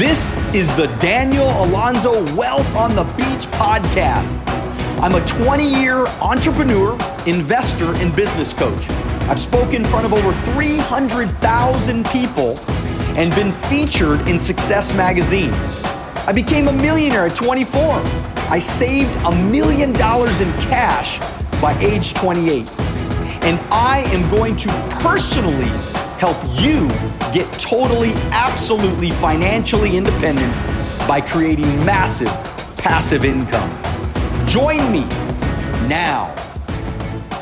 This is the Daniel Alonzo Wealth on the Beach podcast. I'm a 20 year entrepreneur, investor, and business coach. I've spoken in front of over 300,000 people and been featured in Success Magazine. I became a millionaire at 24. I saved a million dollars in cash by age 28. And I am going to personally help you get totally, absolutely financially independent by creating massive passive income. Join me now.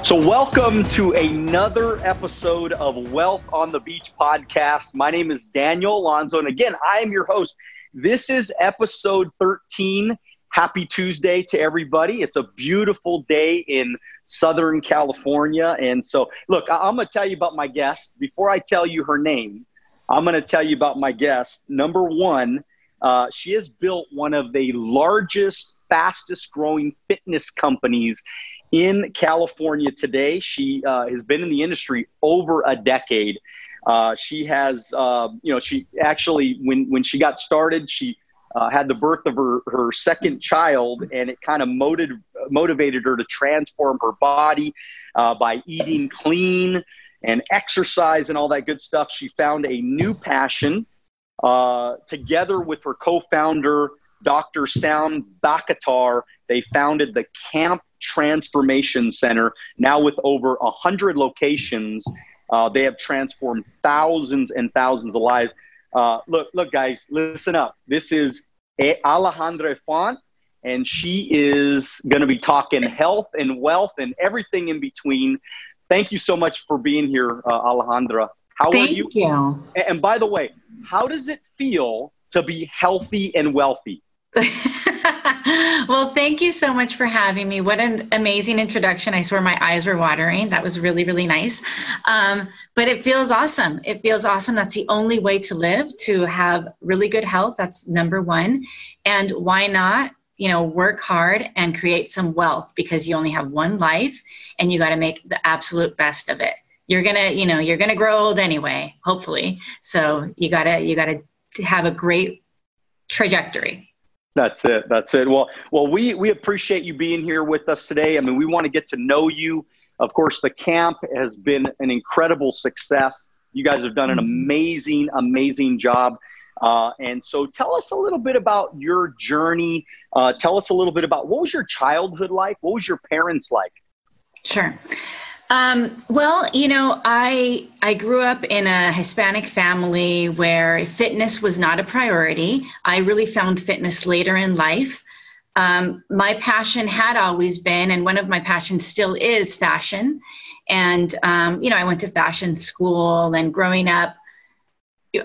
So, welcome to another episode of Wealth on the Beach podcast. My name is Daniel Alonzo, and again, I am your host. This is episode 13. Happy Tuesday to everybody. It's a beautiful day in Southern California. And so, look, I- am going to tell you about my guest. Before I tell you her name, I'm going to tell you about my guest. Number one, uh, she has built one of the largest, fastest growing fitness companies in California today. She uh, has been in the industry over a decade. Uh, she has, uh, you know, she actually, when, when she got started, she uh, had the birth of her, her second child, and it kind of motivated, motivated her to transform her body uh, by eating clean and exercise and all that good stuff. She found a new passion uh, together with her co founder, Dr. Sam Bakhtiar. They founded the Camp Transformation Center, now with over 100 locations. Uh, they have transformed thousands and thousands of lives. Uh, look, look, guys, listen up. This is Alejandra Font, and she is going to be talking health and wealth and everything in between. Thank you so much for being here, uh, Alejandra. How Thank are you? you? And by the way, how does it feel to be healthy and wealthy? well, thank you so much for having me. What an amazing introduction. I swear my eyes were watering. That was really, really nice. Um, but it feels awesome. It feels awesome. That's the only way to live, to have really good health. That's number one. And why not? You know, work hard and create some wealth because you only have one life and you got to make the absolute best of it. You're going to, you know, you're going to grow old anyway, hopefully. So you got to, you got to have a great trajectory. That's it. That's it. Well, well, we we appreciate you being here with us today. I mean, we want to get to know you. Of course, the camp has been an incredible success. You guys have done an amazing, amazing job. Uh, and so, tell us a little bit about your journey. Uh, tell us a little bit about what was your childhood like. What was your parents like? Sure. Um, well, you know, I I grew up in a Hispanic family where fitness was not a priority. I really found fitness later in life. Um, my passion had always been, and one of my passions still is fashion. And um, you know, I went to fashion school, and growing up,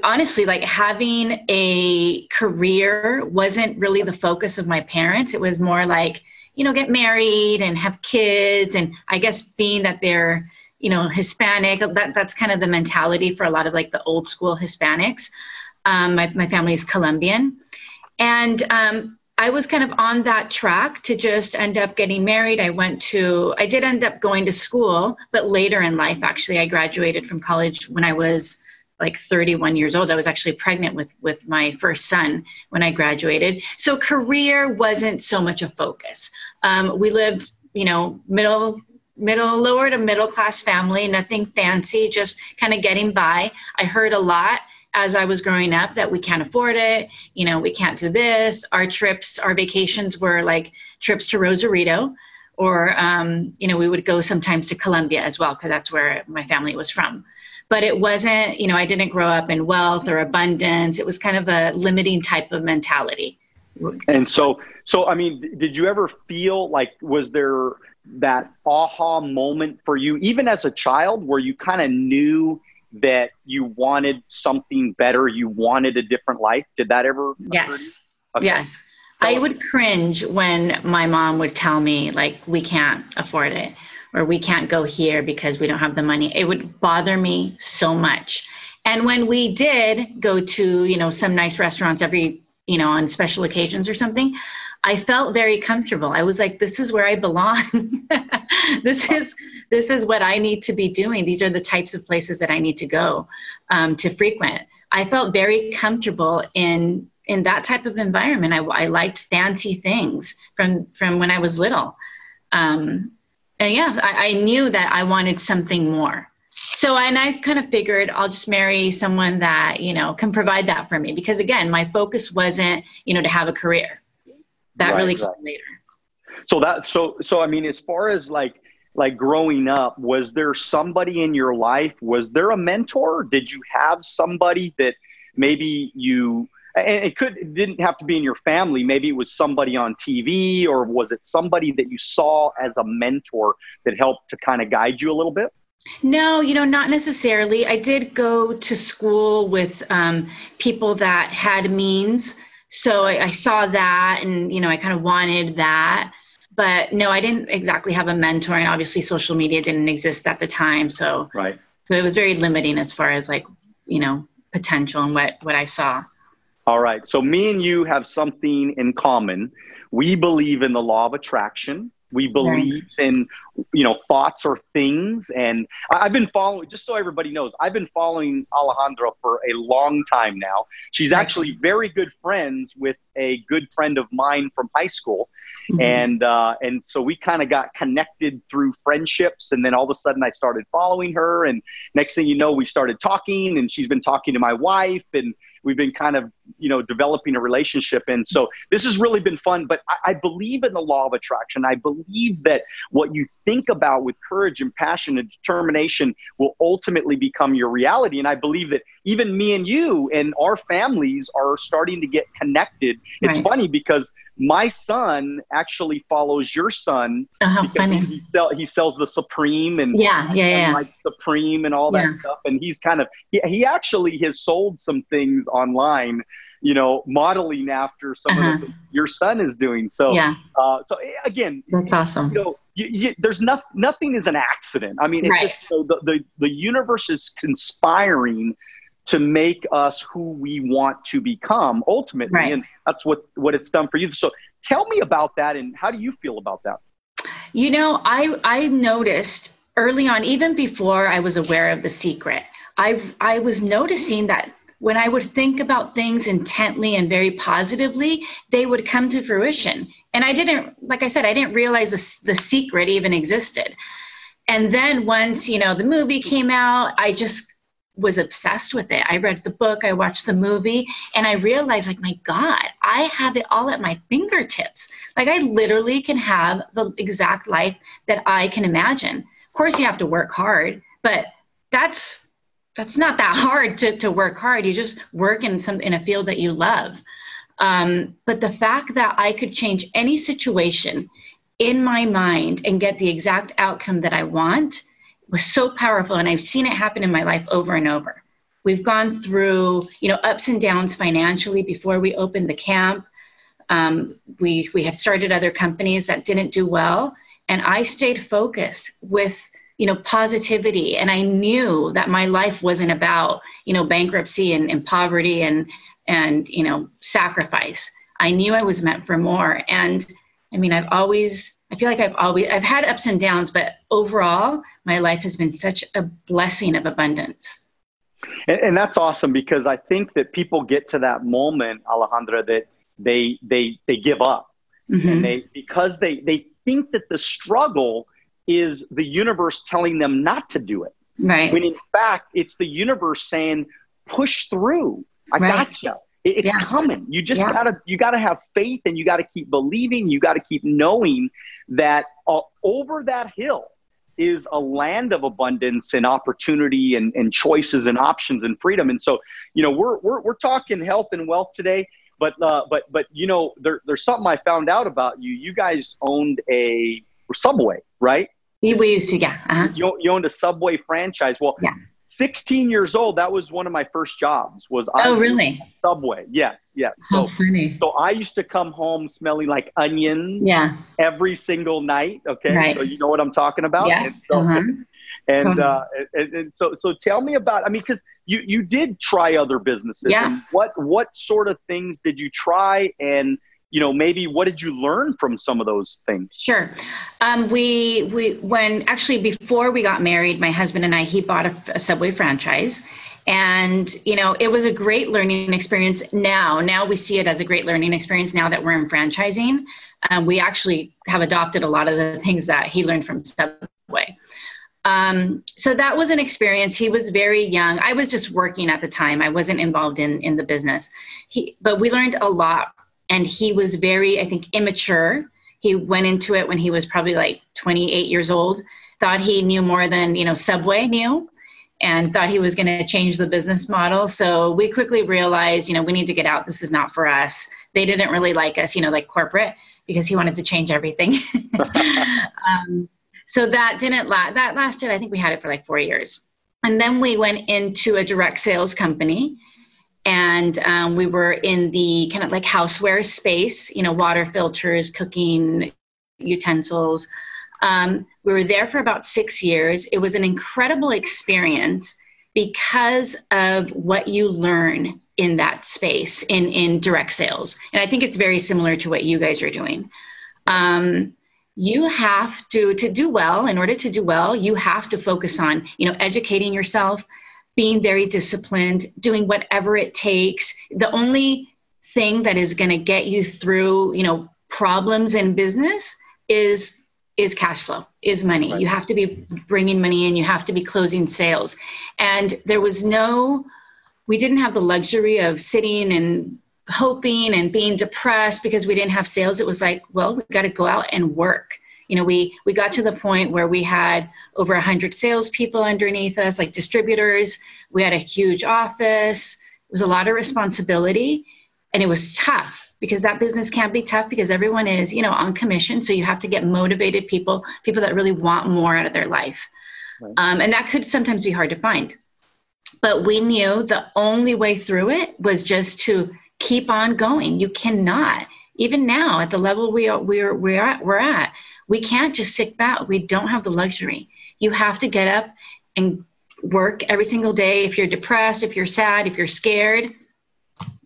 honestly, like having a career wasn't really the focus of my parents. It was more like you know, get married and have kids. And I guess being that they're, you know, Hispanic, that, that's kind of the mentality for a lot of like the old school Hispanics. Um, my, my family is Colombian. And um, I was kind of on that track to just end up getting married. I went to, I did end up going to school, but later in life, actually, I graduated from college when I was like 31 years old. I was actually pregnant with with my first son when I graduated. So career wasn't so much a focus. Um, we lived, you know, middle middle lower to middle class family, nothing fancy, just kind of getting by. I heard a lot as I was growing up that we can't afford it, you know, we can't do this. Our trips, our vacations were like trips to Rosarito or um, you know, we would go sometimes to Colombia as well because that's where my family was from but it wasn't, you know, I didn't grow up in wealth or abundance. It was kind of a limiting type of mentality. And so, so I mean, did you ever feel like was there that aha moment for you, even as a child, where you kind of knew that you wanted something better, you wanted a different life? Did that ever? Yes. Okay. Yes. I would cringe when my mom would tell me like we can't afford it or we can't go here because we don't have the money. It would bother me so much. And when we did go to, you know, some nice restaurants every, you know, on special occasions or something, I felt very comfortable. I was like, this is where I belong. this is this is what I need to be doing. These are the types of places that I need to go um, to frequent. I felt very comfortable in in that type of environment. I, I liked fancy things from from when I was little, um, and yeah, I, I knew that I wanted something more. So and I kind of figured I'll just marry someone that you know can provide that for me because again, my focus wasn't you know to have a career. That right, really came right. later. So that so so I mean, as far as like like growing up, was there somebody in your life? Was there a mentor? Did you have somebody that maybe you and it could it didn't have to be in your family maybe it was somebody on tv or was it somebody that you saw as a mentor that helped to kind of guide you a little bit no, you know, not necessarily. I did go to school with um, people that had means. So I, I, saw that and, you know, I kind of wanted that. But no, I didn't exactly have a mentor. And obviously, social media didn't exist at the time. So, right. So it was very limiting as far as like, you know, potential and what, what I saw. All right. So me and you have something in common. We believe in the law of attraction. We believe right. in, you know, thoughts or things. And I've been following, just so everybody knows, I've been following Alejandra for a long time now. She's actually very good friends with a good friend of mine from high school. Mm-hmm. And, uh, and so we kind of got connected through friendships. And then all of a sudden I started following her. And next thing you know, we started talking and she's been talking to my wife and, we've been kind of you know developing a relationship and so this has really been fun but I, I, believe in the law of attraction. I believe that what you think about with courage and passion and determination will ultimately become your reality. And i believe that even me and you and our families are starting to get connected. It's right. funny because my son actually follows your son. Oh, how funny! He, sell, he, sells the Supreme and yeah, yeah, yeah, like Supreme and all that yeah. stuff. And he's kind of he, he actually has sold some things online you know, modeling after some uh-huh. of the your son is doing. So, yeah. Uh, so eh, again, that's awesome. You know, you, you, there's not, nothing is an accident. I mean, it's right. just you know, the, the the universe is conspiring to make us who we want to become ultimately right. and that's what what it's done for you. So tell me about that and how do you feel about that? You know i i noticed early on even before i was aware of the secret i i was noticing that when i would think about things intently and very positively they would come to fruition. And i didn't like i said i didn't realize the, the secret even existed. And then once you know the movie came out i just was obsessed with it. I read the book, I watched the movie, and I realized, like, my God, I have it all at my fingertips. Like, I literally can have the exact life that I can imagine. Of course, you have to work hard, but that's that's not that hard to, to work hard. You just work in some in a field that you love. Um, but the fact that I could change any situation in my mind and get the exact outcome that I want was so powerful and i've seen it happen in my life over and over. We've gone through you know ups and downs financially before we opened the camp. Um, we we had started other companies that didn't do well and i stayed focused with you know positivity and i knew that my life wasn't about you know bankruptcy and, and poverty and and you know sacrifice. I knew i was meant for more and i mean i've always I feel like I've always I've had ups and downs, but overall, my life has been such a blessing of abundance. And, and that's awesome because I think that people get to that moment, Alejandra, that they they they give up, mm-hmm. and they because they they think that the struggle is the universe telling them not to do it. Right. When in fact, it's the universe saying, "Push through. I right. got you." It's yeah. coming. You just yeah. gotta you gotta have faith, and you gotta keep believing. You gotta keep knowing that uh, over that hill is a land of abundance and opportunity and, and choices and options and freedom. And so, you know, we're we're we're talking health and wealth today. But uh, but but you know, there, there's something I found out about you. You guys owned a Subway, right? We used to, yeah. Uh-huh. You, you owned a Subway franchise. Well, yeah. 16 years old, that was one of my first jobs. Was oh really Subway? Yes, yes. So funny. So I used to come home smelling like onions. Yeah. Every single night. Okay. Right. So you know what I'm talking about. Yeah. And, so, uh-huh. and, totally. uh, and, and, so so tell me about. I mean, because you you did try other businesses. Yeah. what what sort of things did you try and you know maybe what did you learn from some of those things? Sure. Um, we we when actually before we got married my husband and i he bought a, a subway franchise. And you know it was a great learning experience now. Now we see it as a great learning experience now that we're in franchising. Um, we actually have adopted a lot of the things that he learned from subway. Um, so that was an experience. He was very young. I was just working at the time. I wasn't involved in in the business. He but we learned a lot and he was very i think immature he went into it when he was probably like 28 years old thought he knew more than you know subway knew and thought he was going to change the business model. So we quickly realized, you know, we need to get out. This is not for us. They didn't really like us, you know, like corporate, because he wanted to change everything. um, so that didn't last. That lasted. I think we had it for like four years, and then we went into a direct sales company, and um, we were in the kind of like houseware space. You know, water filters, cooking utensils. Um, we were there for about six years. It was an incredible experience because of what you learn in that space in, in direct sales. And I think it's very similar to what you guys are doing. Um, you have to to do well in order to do well you have to focus on you know educating yourself being very disciplined doing whatever it takes. The only thing that is going to get you through you know problems in business is is cash flow is money. Right. you have to be bringing money in you have to be closing sales. And there was no we didn't have the luxury of sitting and hoping and being depressed because we didn't have sales. It was like well we got to go out and work you know we we got to the point where we had over 100 salespeople underneath us like distributors. We had a huge office. It was a lot of responsibility and it was tough because that business can't be tough because everyone is you know on commission. So you have to get motivated people people that really want more out of their life. Right. um, and that could sometimes be hard to find. But we knew the only way through it was just to keep on going. You cannot even now at the level we are we're we're at, we're at we can't just sit back we don't have the luxury you have to get up and work every single day if you're depressed if you're sad if you're scared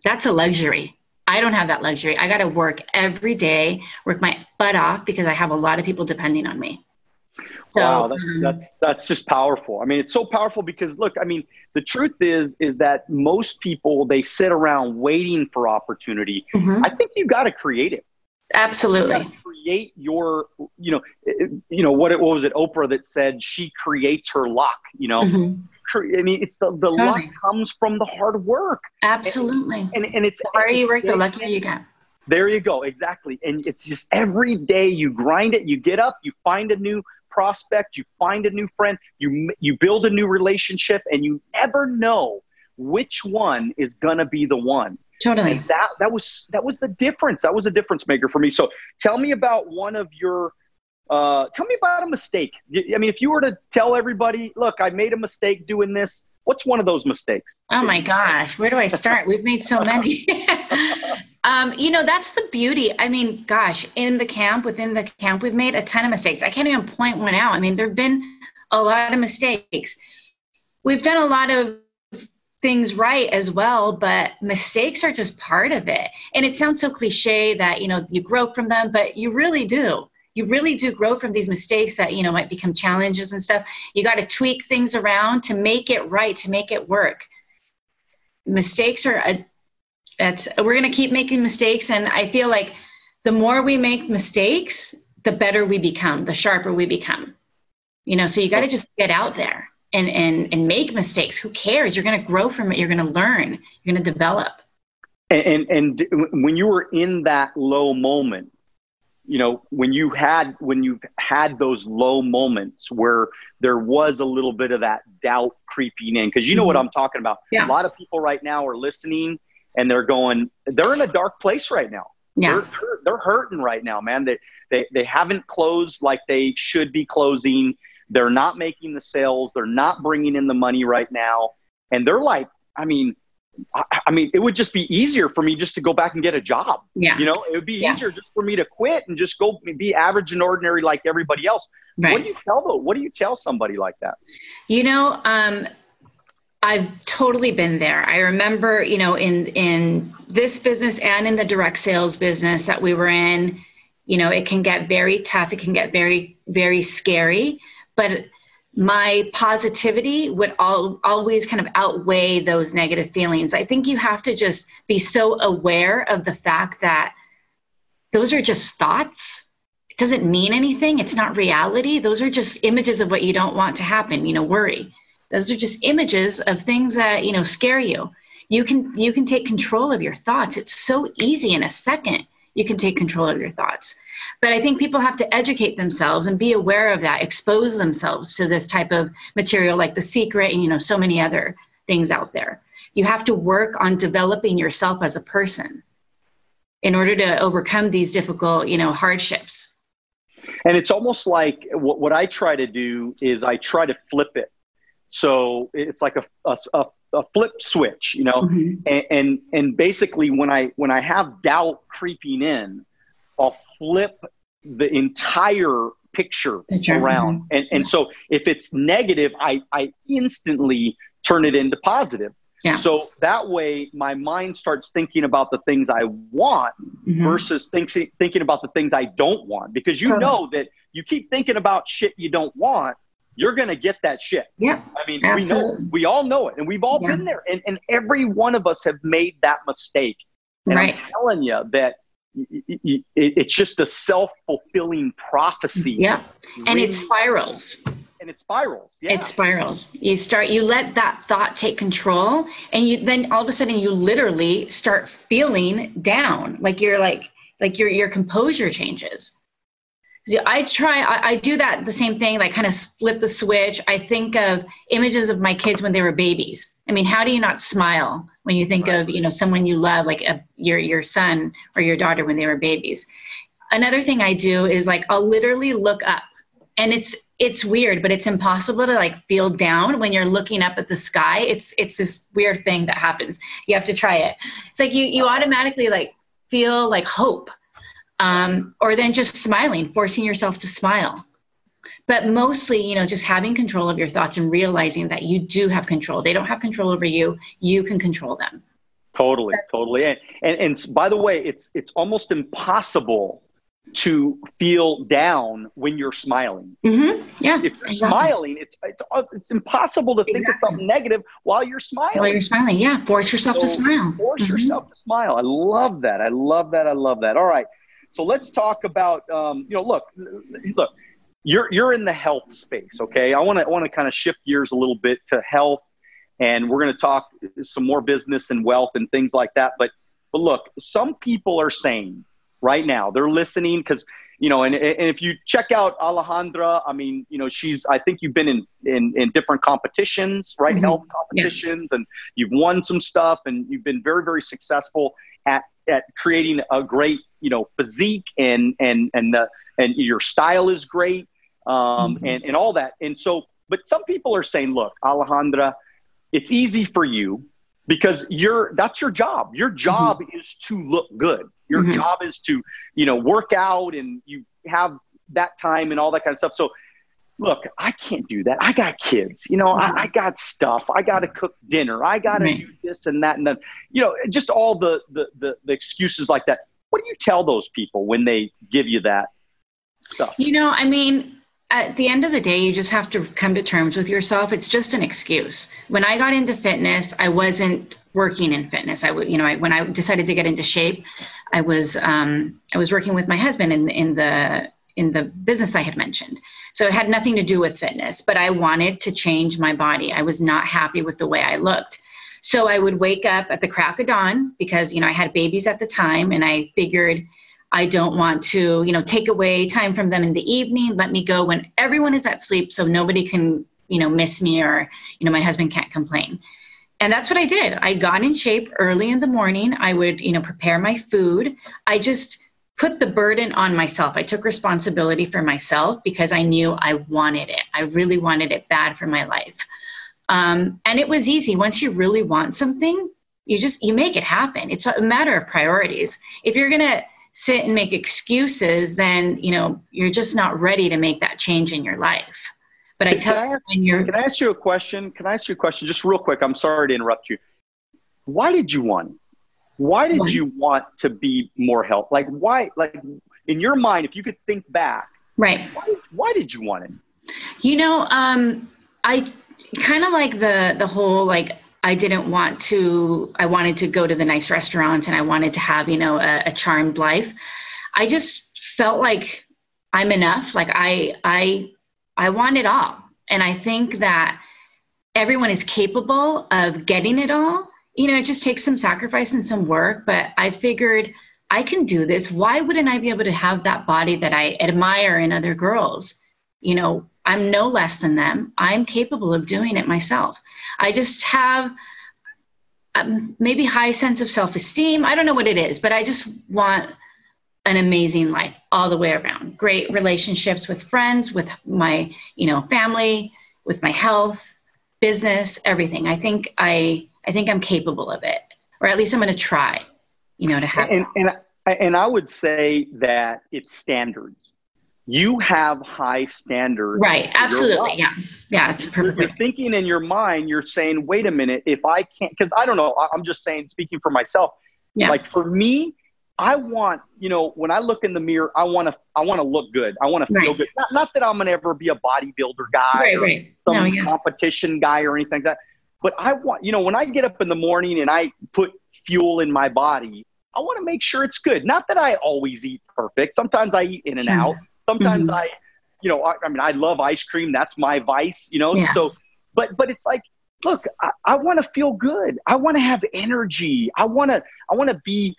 that's a luxury I don't have that luxury. I got to work every day, work my butt off because I have a lot of people depending on me. So wow, that's, um, that's that's just powerful. I mean, it's so powerful because look, I mean, the truth is is that most people they sit around waiting for opportunity. Mm-hmm. I think you've got to create it. Absolutely. You create your, you know, you know what? It, what was it? Oprah that said she creates her luck. You know, mm-hmm. I mean, it's the, the totally. luck comes from the hard work. Absolutely. And, and, and it's the harder you work, the luckier you get. There you go. Exactly. And it's just every day you grind it, you get up, you find a new prospect, you find a new friend, you, you build a new relationship, and you never know which one is going to be the one. Totally. And that, that was, that was the difference. That was a difference maker for me. So tell me about one of your, uh, tell me about a mistake. I mean, if you were to tell everybody, look, I made a mistake doing this, what's one of those mistakes? Oh my gosh, where do I start? We've made so many. um, you know, that's the beauty. I mean, gosh, in the camp, within the camp, we've made a ton of mistakes. I can't even point one out. I mean, there have been a lot of mistakes. We've done a lot of things right as well but mistakes are just part of it and it sounds so cliche that you know you grow from them but you really do you really do grow from these mistakes that you know might become challenges and stuff you got to tweak things around to make it right to make it work mistakes are a that's we're going to keep making mistakes and i feel like the more we make mistakes the better we become the sharper we become. You know so you got to just get out there and and and make mistakes. Who cares? You're going to grow from it. You're going to learn. You're going to develop. And, and and when you were in that low moment you know when you had when you've had those low moments where there was a little bit of that doubt creeping in because you know mm-hmm. what i'm talking about. Yeah. a lot of people right now are listening and they're going they're in a dark place right now yeah. they're, they're, they're hurting right now man they, they they haven't closed like they should be closing they're not making the sales they're not bringing in the money right now and they're like i mean I, I, mean, it would just be easier for me just to go back and get a job. Yeah. You know, it would be yeah. easier just for me to quit and just go be average and ordinary like everybody else. Right. What do you tell though? What do you tell somebody like that? You know, um, I've totally been there. I remember, you know, in in this business and in the direct sales business that we were in, you know, it can get very tough. It can get very very scary, but my positivity would all, always kind of outweigh those negative feelings. I think you have to just be so aware of the fact that those are just thoughts. It doesn't mean anything. It's not reality. Those are just images of what you don't want to happen, you know, worry. Those are just images of things that, you know, scare you. You can you can take control of your thoughts. It's so easy in a second. You can take control of your thoughts. But I think people have to educate themselves and be aware of that, expose themselves to this type of material like The Secret and you know so many other things out there. You have to work on developing yourself as a person in order to overcome these difficult, you know, hardships. And it's almost like what, what I try to do is I try to flip it. So it's like a, a, a flip switch, you know, mm-hmm. and, and, and basically when I when I have doubt creeping in, I'll flip the entire picture, around. And and yeah. so if it's negative, I I instantly turn it into positive. Yeah. So that way, my mind starts thinking about the things I want mm-hmm. versus thinking thinking about the things I don't want. Because you totally. know that you keep thinking about shit you don't want, you're going to get that shit. Yeah. I mean, absolutely. we know, we all know it, and we've all yeah. been there, and and every one of us have made that mistake. And right. I'm telling you that it's just a self fulfilling prophecy. Yeah, and it spirals and it spirals. Yeah. It spirals. You start, you let that thought take control, and you then all of a sudden you literally start feeling down, like you're like like your your composure changes. So I try, I, I do that the same thing, like kind of flip the switch. I think of images of my kids when they were babies. I mean, how do you not smile when you think right. of you know someone you love, like a, your your son or your daughter when they were babies? Another thing I do is like I'll literally look up, and it's it's weird, but it's impossible to like feel down when you're looking up at the sky. It's it's this weird thing that happens. You have to try it. It's like you you automatically like feel like hope, um, or then just smiling, forcing yourself to smile. But mostly, you know, just having control of your thoughts and realizing that you do have control. They don't have control over you. You can control them. Totally, totally. And, and and by the way, it's it's almost impossible to feel down when you're smiling. Mm-hmm. Yeah. If you're exactly. smiling, it's, it's, it's impossible to think exactly. of something negative while you're smiling. While you're smiling, yeah. Force yourself so to smile. Force mm-hmm. yourself to smile. I love that. I love that. I love that. All right. So let's talk about, um, you know, look, look, you're, you're in the health space. Okay. I want to, want to kind of shift gears a little bit to health and we're going to talk some more business and wealth and things like that. But, but look, some people are saying, right now. They're listening because you know, and, and if you check out Alejandra, I mean, you know, she's I think you've been in in, in different competitions, right? Mm-hmm. Health competitions, yeah. and you've won some stuff, and you've been very very successful at at creating a great you know physique and and and the and your style is great um, mm-hmm. and and all that. And so, but some people are saying, look, Alejandra, it's easy for you because you're that's your job. Your job mm-hmm. is to look good. Your mm-hmm. job is to, you know, work out and you have that time and all that kind of stuff. So look, I can't do that. I got kids, you know, I, I got stuff. I got to cook dinner. I got to do this and that and then, you know, just all the, the, the, the excuses like that. What do you tell those people when they give you that stuff? You know, I mean, at the end of the day, you just have to come to terms with yourself. It's just an excuse. When I got into fitness, I wasn't working in fitness. I would, you know, I, when I decided to get into shape, I was um, I was working with my husband in in the in the business I had mentioned. So it had nothing to do with fitness, but I wanted to change my body. I was not happy with the way I looked. So I would wake up at the crack of dawn because you know I had babies at the time, and I figured I don't want to, you know, take away time from them in the evening. Let me go when everyone is at sleep so nobody can, you know, miss me or, you know, my husband can't complain. And that's what I did. I got in shape early in the morning. I would, you know, prepare my food. I just put the burden on myself. I took responsibility for myself because I knew I wanted it. I really wanted it bad for my life. Um, and it was easy. Once you really want something, you just you make it happen. It's a matter of priorities. If you're gonna sit and make excuses, then you know you're just not ready to make that change in your life. But I tell you, when you're. Can I ask you a question? Can I ask you a question, just real quick? I'm sorry to interrupt you. Why did you want? Why did you want to be more health? Like why? Like in your mind, if you could think back, right? Why, why did you want it? You know, um, I kind of like the the whole like I didn't want to. I wanted to go to the nice restaurants and I wanted to have you know a, a charmed life. I just felt like I'm enough. Like I I I want it all, and I think that everyone is capable of getting it all. You know, it just takes some sacrifice and some work. But I figured I can do this. Why wouldn't I be able to have that body that I admire in other girls? You know, I'm no less than them. I'm capable of doing it myself. I just have um, maybe high sense of self-esteem. I don't know what it is, but I just want an amazing life all the way around. Great relationships with friends, with my, you know, family, with my health, business, everything. I think I I think I'm capable of it, or at least I'm going to try you know, to have. And, and, and I would say that it's standards. You have high standards. Right. Absolutely. Yeah. Yeah. It's perfect. You're thinking in your mind, you're saying, wait a minute, if I can't, because I don't know, I'm just saying, speaking for myself, yeah. like for me, I want, you know, when I look in the mirror, I want to, I want to look good. I want to feel right. good. Not, not that I'm going to ever be a bodybuilder guy right, or right. some no, yeah. competition guy or anything like that. But I want, you know, when I get up in the morning and I put fuel in my body, I want to make sure it's good. Not that I always eat perfect. Sometimes I eat in and out. Sometimes mm-hmm. I, you know, I, I, mean, I love ice cream. That's my vice, you know. Yeah. So, but but it's like, look, I, I want to feel good. I want to have energy. I want to I want to be,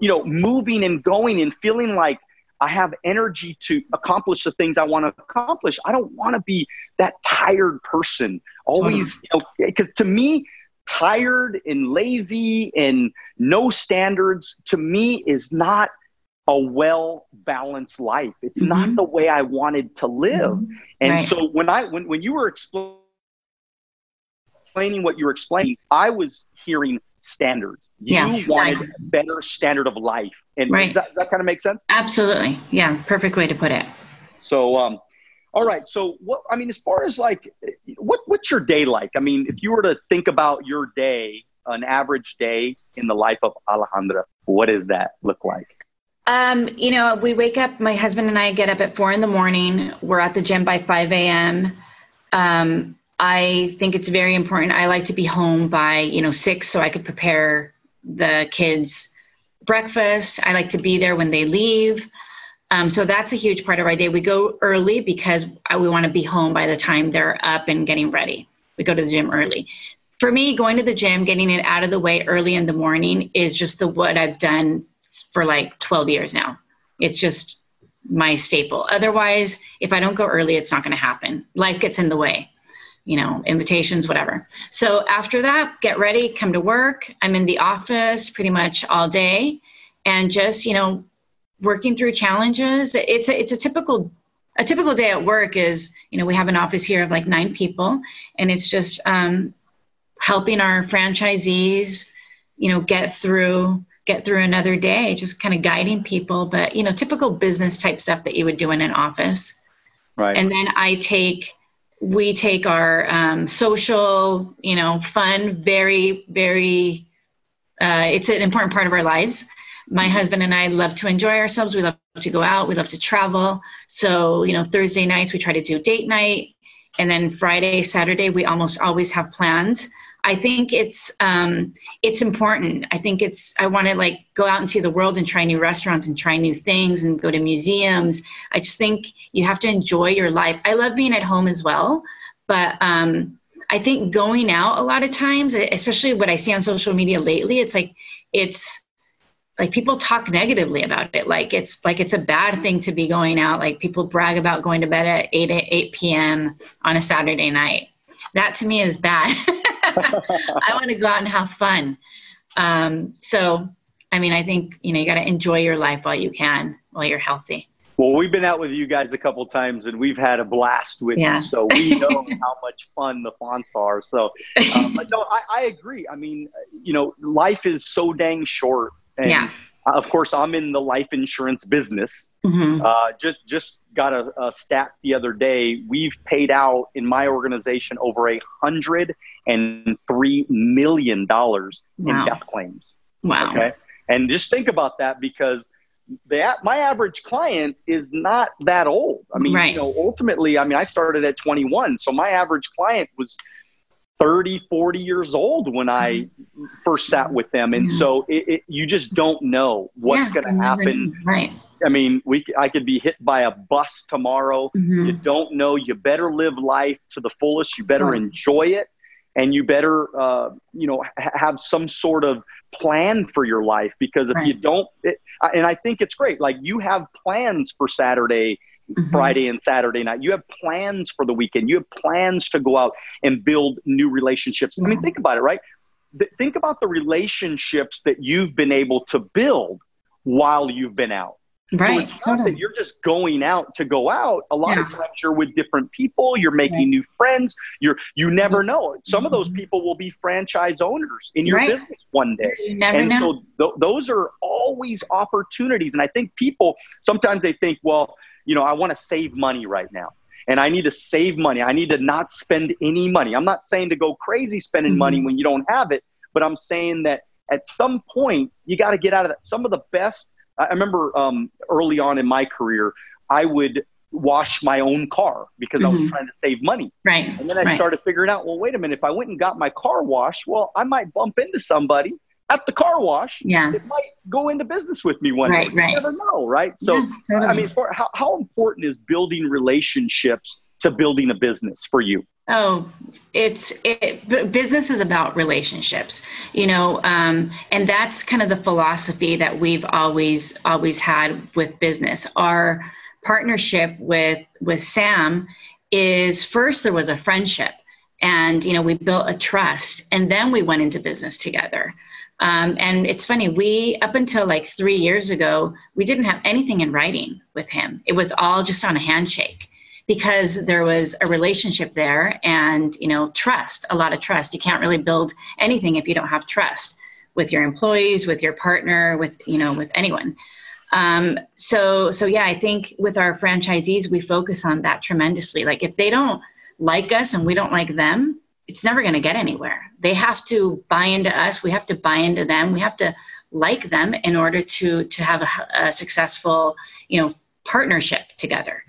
you know, moving and going and feeling like I have energy to accomplish the things I want to accomplish. I don't want to be that tired person always, you know, because to me, tired and lazy and no standards to me is not a well balanced life. It's mm-hmm. not the way I wanted to live. Mm-hmm. And right. so when I when when you were explaining what you were explaining, I was hearing standards. You yeah, wanted a better standard of life. And right. does, that, that kind of make sense? Absolutely. Yeah, perfect way to put it. So um all right. So what I mean, as far as like, what what's your day like? I mean, if you were to think about your day, an average day in the life of Alejandra, what does that look like? Um, you know, we wake up. My husband and I get up at four in the morning. We're at the gym by five a.m. Um, I think it's very important. I like to be home by you know six, so I could prepare the kids breakfast. I like to be there when they leave. Um, so that's a huge part of our day. We go early because we want to be home by the time they're up and getting ready. We go to the gym early. For me, going to the gym, getting it out of the way early in the morning is just the what I've done for like 12 years now. It's just my staple. Otherwise, if I don't go early, it's not going to happen. Life gets in the way, you know, invitations, whatever. So after that, get ready, come to work. I'm in the office pretty much all day and just, you know, working through challenges. It's a, it's a typical a typical day at work is you know we have an office here of like nine people, and it's just um, helping our franchisees you know get through get through another day, just kind of guiding people. But you know typical business type stuff that you would do in an office. Right. And then I take we take our um, social you know fun very very uh, it's an important part of our lives my husband and I love to enjoy ourselves. We love to go out. We love to travel. So, you know, Thursday nights we try to do date night. And then Friday, Saturday, we almost always have plans. I think it's um, it's important. I think it's I want to like go out and see the world and try new restaurants and try new things and go to museums. I just think you have to enjoy your life. I love being at home as well, but um, I think going out a lot of times, especially what I see on social media lately, it's like it's like people talk negatively about it like it's like it's a bad thing to be going out like people brag about going to bed at 8 8 p.m on a saturday night that to me is bad i want to go out and have fun um, so i mean i think you know you got to enjoy your life while you can while you're healthy well we've been out with you guys a couple times and we've had a blast with yeah. you so we know how much fun the fonts are so um, but no I, I agree i mean you know life is so dang short and yeah. Of course, I'm in the life insurance business. Mm-hmm. Uh, just just got a, a, stat the other day. We've paid out in my organization over a hundred and three million dollars wow. in death claims. Wow. Okay, and just think about that because the my average client is not that old. I mean, right. you know, ultimately, I mean, I started at 21, so my average client was 30, 40 years old when I mm-hmm. first sat with them, and so it, it, you just don't know what's yeah, going to happen. Right. I mean, we I could be hit by a bus tomorrow. Mm-hmm. You don't know. You better live life to the fullest. You better right. enjoy it, and you better uh, you know ha- have some sort of plan for your life because if right. you don't, it, and I think it's great. Like you have plans for Saturday. Mm-hmm. Friday and Saturday night. You have plans for the weekend. You have plans to go out and build new relationships. I mean, think about it, right? think about the relationships that you've been able to build while you've been out. Right. So it's not totally. that you're just going out to go out. A lot yeah. of times you're with different people, you're making right. new friends. You're you never mm-hmm. know. Some of those mm-hmm. people will be franchise owners in your right. business one day. You never and know. so th- those are always opportunities. And I think people sometimes they think, well, you know, I want to save money right now. And I need to save money. I need to not spend any money. I'm not saying to go crazy spending mm-hmm. money when you don't have it, but I'm saying that at some point you got to get out of that. Some of the best I remember um, early on in my career, I would wash my own car because mm-hmm. I was mm-hmm. trying to save money. Right. And then I right. started figuring out, well, wait a minute, if I went and got my car washed, well, I might bump into somebody at the car wash. Yeah. It might go into business with me one right, day. Right. You never know, right? So, yeah, totally. I mean, as far, how, how important is building relationships to building a business for you? Oh, it's it, business is about relationships, you know, um, and that's kind of the philosophy that we've always always had with business. Our partnership with with Sam is first there was a friendship, and you know we built a trust, and then we went into business together. Um, and it's funny, we up until like three years ago, we didn't have anything in writing with him. It was all just on a handshake because there was a relationship there and you know trust a lot of trust. You can't really build anything if you don't have trust with your employees with your partner with you know with anyone. Um, so so yeah i think with our franchisees we focus on that tremendously. Like if they don't like us and we don't like them it's never going to get anywhere. They have to buy into us. We have to buy into them. We have to like them in order to to have a, a successful you know partnership together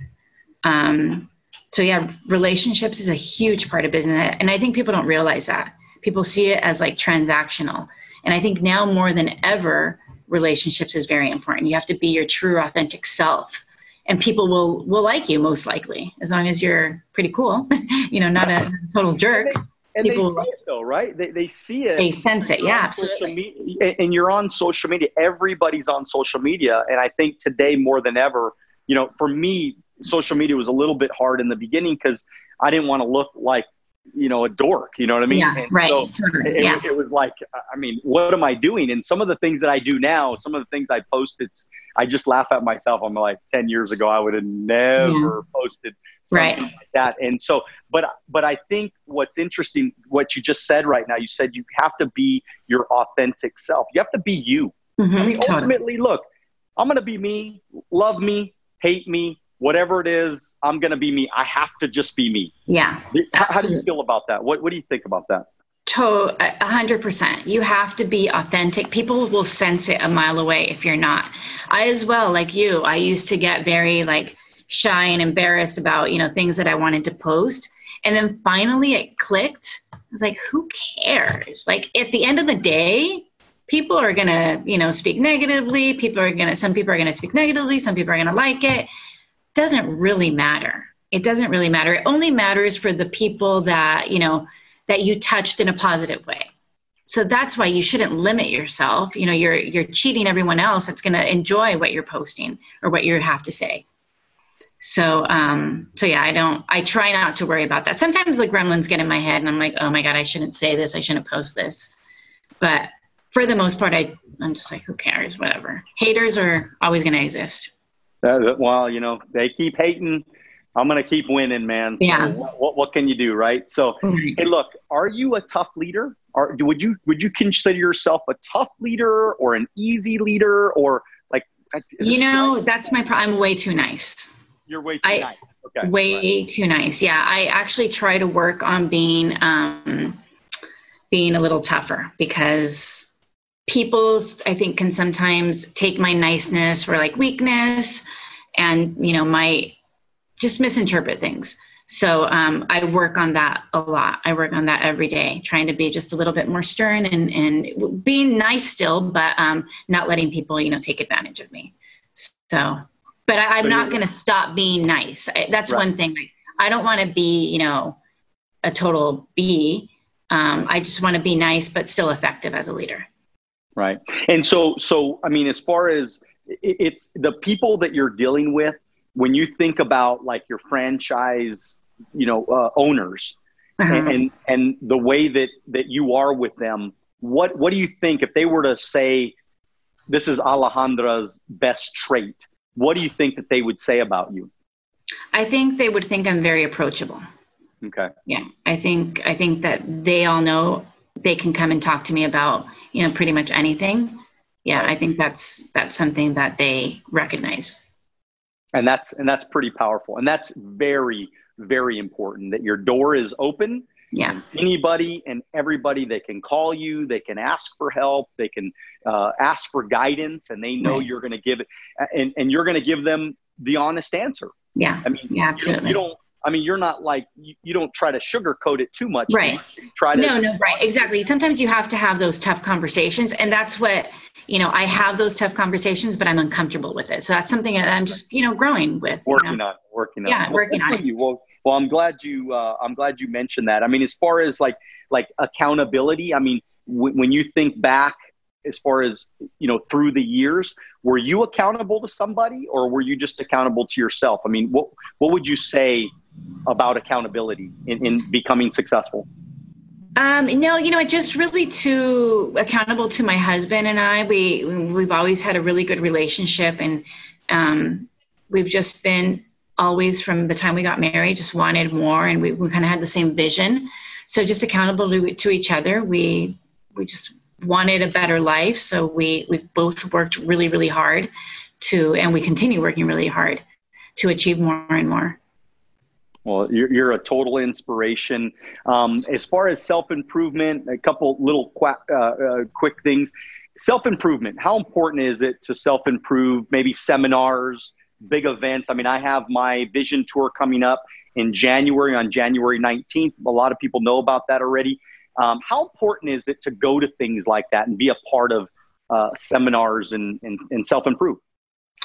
um, so yeah, relationships is a huge part of business, and I think people don't realize that. People see it as like transactional, and I think now more than ever, relationships is very important. You have to be your true, authentic self, and people will will like you most likely as long as you're pretty cool. you know, not a total jerk. And people, they see it though, right? They, they see it. They sense it, yeah, absolutely. Media, and you're on social media. Everybody's on social media, and I think today more than ever, you know, for me, social media was a little bit hard in the beginning because I didn't want to look like you know a dork you know what i mean yeah and right so totally. it, yeah. it, was like i mean what am i doing and some of the things that i do now some of the things i post it's i just laugh at myself i'm like 10 years ago i would have never yeah. posted something right. like that and so but but i think what's interesting what you just said right now you said you have to be your authentic self you have to be you mm-hmm, i mean totally. ultimately look i'm going to be me love me hate me whatever it is, I'm going to be me. I have to just be me. Yeah. How, how, do you feel about that? What, what do you think about that? To a hundred percent. You have to be authentic. People will sense it a mile away if you're not. I as well, like you, I used to get very like shy and embarrassed about, you know, things that I wanted to post. And then finally it clicked. I was like, who cares? Like at the end of the day, people are gonna, you know, speak negatively. People are gonna some people are gonna speak negatively, some people are gonna like it doesn't really matter. It doesn't really matter. It only matters for the people that, you know, that you touched in a positive way. So that's why you shouldn't limit yourself. You know, you're you're cheating everyone else that's going to enjoy what you're posting or what you have to say. So um so yeah, I don't I try not to worry about that. Sometimes the gremlins get in my head and I'm like, "Oh my god, I shouldn't say this. I shouldn't post this." But for the most part, I I'm just like, who cares, whatever. Haters are always going to exist. Well, you know, they keep hating. I'm going to keep winning, man. So yeah. What, what, what, can you do, right? So, mm-hmm. hey, look, are you a tough leader? Or would you would you consider yourself a tough leader or an easy leader or like? You know, that's my problem. I'm way too nice. You're way too I, nice. Okay. Way right. too nice. Yeah, I actually try to work on being um, being a little tougher because people, I think, can sometimes take my niceness for like weakness and, you know, might just misinterpret things. So um, I work on that a lot. I work on that every day, trying to be just a little bit more stern and, and being nice still, but um, not letting people, you know, take advantage of me. So, but I, am not going to stop being nice. I, that's right. one thing. I don't want to be, you know, a total B. Um, I just want to be nice, but still effective as a leader. Right. And so, so I mean, as far as it's the people that you're dealing with, when you think about like your franchise, you know, uh, owners, uh-huh. and and the way that that you are with them, what what do you think if they were to say, this is Alejandra's best trait? What do you think that they would say about you? I think they would think I'm very approachable. Okay. Yeah, I think I think that they all know they can come and talk to me about you know pretty much anything. Yeah, I think that's that's something that they recognize and that's and that's pretty powerful and that's very very important that your door is open yeah anybody and everybody they can call you they can ask for help they can uh, ask for guidance and they know right. you're going to give it and, and you're going to give them the honest answer yeah i mean yeah absolutely. you don't I mean, you're not like you, you don't try to sugarcoat it too much. Right. try to No, no, right. Exactly. Sometimes you have to have those tough conversations and that's what, you know, I have those tough conversations, but I'm uncomfortable with it. So that's something that I'm just, you know, growing with. Working you know? on, working on. Yeah, well, working on it. Well, well, I'm glad you, uh, I'm glad you mentioned that. I mean, as far as like, like accountability, I mean, w- when you think back as far as you know through the years were you accountable to somebody or were you just accountable to yourself i mean what what would you say about accountability in, in becoming successful um, no, you know, just really too accountable to my husband and I. We we've always had a really good relationship, and um, we've just been always from the time we got married, just wanted more, and we, we kind of had the same vision. So just accountable to, to each other. We we just wanted a better life. So we we've both worked really really hard to, and we continue working really hard to achieve more and more. Well, you're, you're a total inspiration. Um, as far as self improvement, a couple little qu- uh, uh, quick things. Self improvement. How important is it to self improve? Maybe seminars, big events. I mean, I have my vision tour coming up in January on January 19th. A lot of people know about that already. Um, how important is it to go to things like that and be a part of uh, seminars and, and, and self improve?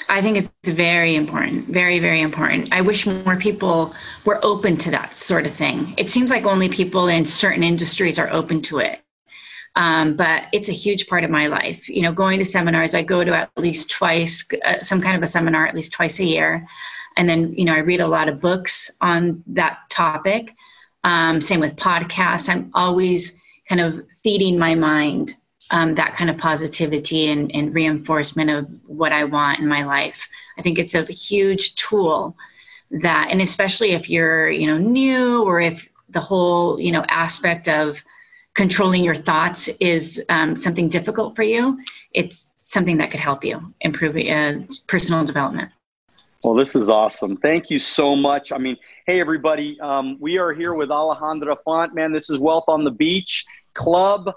I think it's very important, very, very important. I wish more people were open to that sort of thing. It seems like only people in certain industries are open to it. Um, but it's a huge part of my life. You know, going to seminars, I go to at least twice, uh, some kind of a seminar at least twice a year. And then, you know, I read a lot of books on that topic. Um, same with podcasts. I'm always kind of feeding my mind um, that kind of positivity and, and reinforcement of what I want in my life. I think it's a huge tool that, and especially if you're, you know, new or if the whole, you know, aspect of controlling your thoughts is um, something difficult for you, it's something that could help you improve uh, personal development. Well, this is awesome. Thank you so much. I mean, hey, everybody, um, we are here with Alejandra Font. Man, this is Wealth on the Beach Club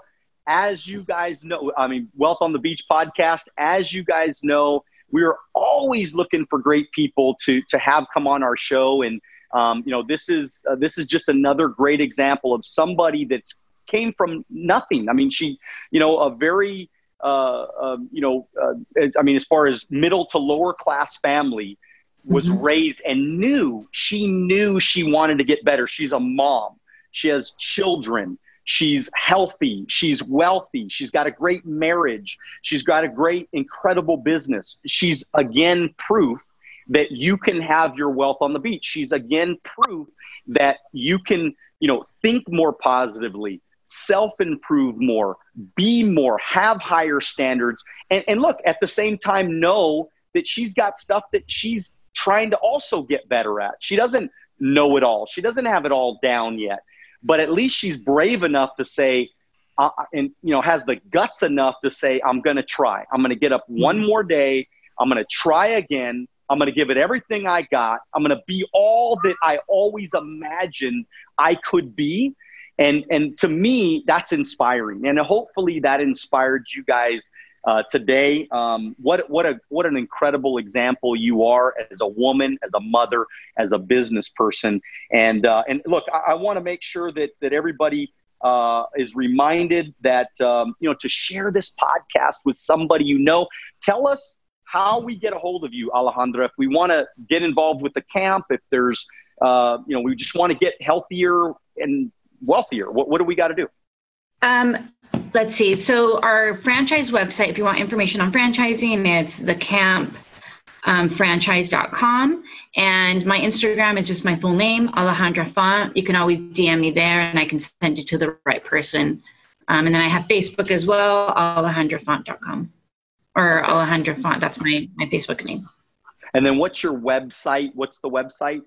as you guys know, I mean, Wealth on the Beach podcast, as you guys know, we are always looking for great people to, to have come on our show. And, um, you know, this is, uh, this is just another great example of somebody that came from nothing. I mean, she, you know, a very, uh, um, you know, uh, I mean, as far as middle to lower class family, was mm-hmm. raised and knew she knew she wanted to get better. She's a mom. She has children. She's healthy. She's wealthy. She's got a great marriage. She's got a great, incredible business. She's again proof that you can have your wealth on the beach. She's again proof that you can, you know, think more positively, self improve more, be more, have higher standards. And, and look, at the same time, know that she's got stuff that she's trying to also get better at. She doesn't know it all, she doesn't have it all down yet but at least she's brave enough to say, uh, and you know, has the guts enough to say, I'm going to try. I'm going to get up one mm-hmm. more day. I'm going to try again. I'm going to give it everything I got. I'm going to be all that I always imagined I could be. And, and to me, that's inspiring. And hopefully that inspired you guys uh, today. Um, what, what, a, what an incredible example you are as a woman, as a mother, as a business person. And, uh, and look, I, I want to make sure that, that everybody uh, is reminded that, um, you know, to share this podcast with somebody you know. Tell us how we get a hold of you, Alejandra. If we want to get involved with the camp, if there's, uh, you know, we just want to get healthier and wealthier, what, what do we got to do? Um, let's see. So our franchise website, if you want information on franchising, it's the camp um, franchise.com. And my Instagram is just my full name, Alejandra Font. You can always DM me there and I can send you to the right person. Um, and then I have Facebook as well, alejandrafont.com or Alejandra Font. That's my, my Facebook name. And then what's your website? What's the website?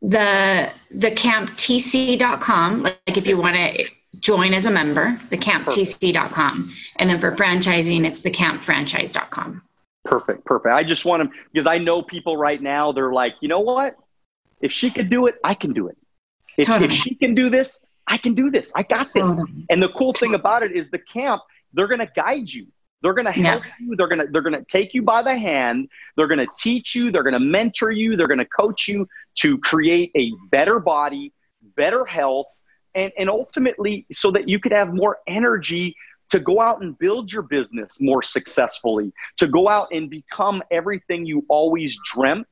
The the camptc.com. Like if you want to join as a member, the camptc.com. And then for franchising, it's the campfranchise.com. Perfect, perfect. I just want to because I know people right now. They're like, you know what? If she could do it, I can do it. If, totally. if she can do this, I can do this. I got this. Totally. And the cool thing about it is the camp. They're going to guide you. They're going to help yeah. you. They're going to they're going to take you by the hand. They're going to teach you. They're going to mentor you. They're going to coach you to create a better body, better health, and and ultimately so that you could have more energy to go out and build your business more successfully, to go out and become everything you always dreamt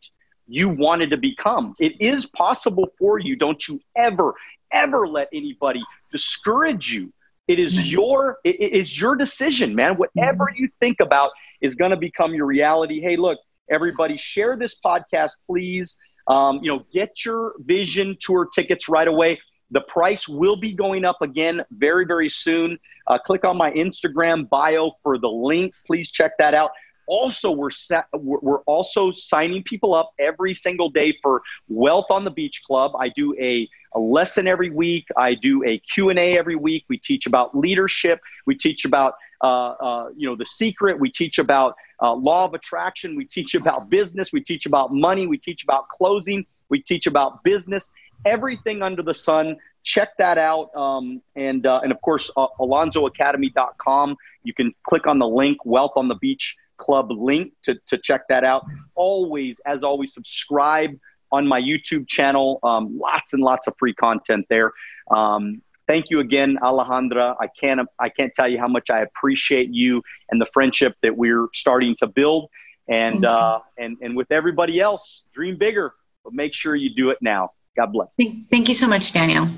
you wanted to become. It is possible for you. Don't you ever, ever let anybody discourage you. It is mm-hmm. your it is your decision, man. Whatever mm-hmm. you think about is going to become your reality. Hey, look, everybody, share this podcast, please. Um, you know, get your vision tour tickets right away. The price will be going up again very, very soon. Uh, click on my Instagram bio for the link. Please check that out. Also, we're we're also signing people up every single day for Wealth on the Beach Club. I do a, a lesson every week. I do a Q&A every week. We teach about leadership. We teach about uh, uh, you know the secret. We teach about uh, law of attraction. We teach about business. We teach about money. We teach about closing. We teach about business everything under the sun. Check that out. Um, and, uh, and of course, uh, alonzoacademy.com. You can click on the link, Wealth on the Beach Club link to, to check that out. Always, as always, subscribe on my YouTube channel. Um, lots and lots of free content there. Um, thank you again, Alejandra. I can't I can't tell you how much I appreciate you and the friendship that we're starting to build. And uh, and and with everybody else, dream bigger, but make sure you do it now. God bless. Thank you so much, Daniel.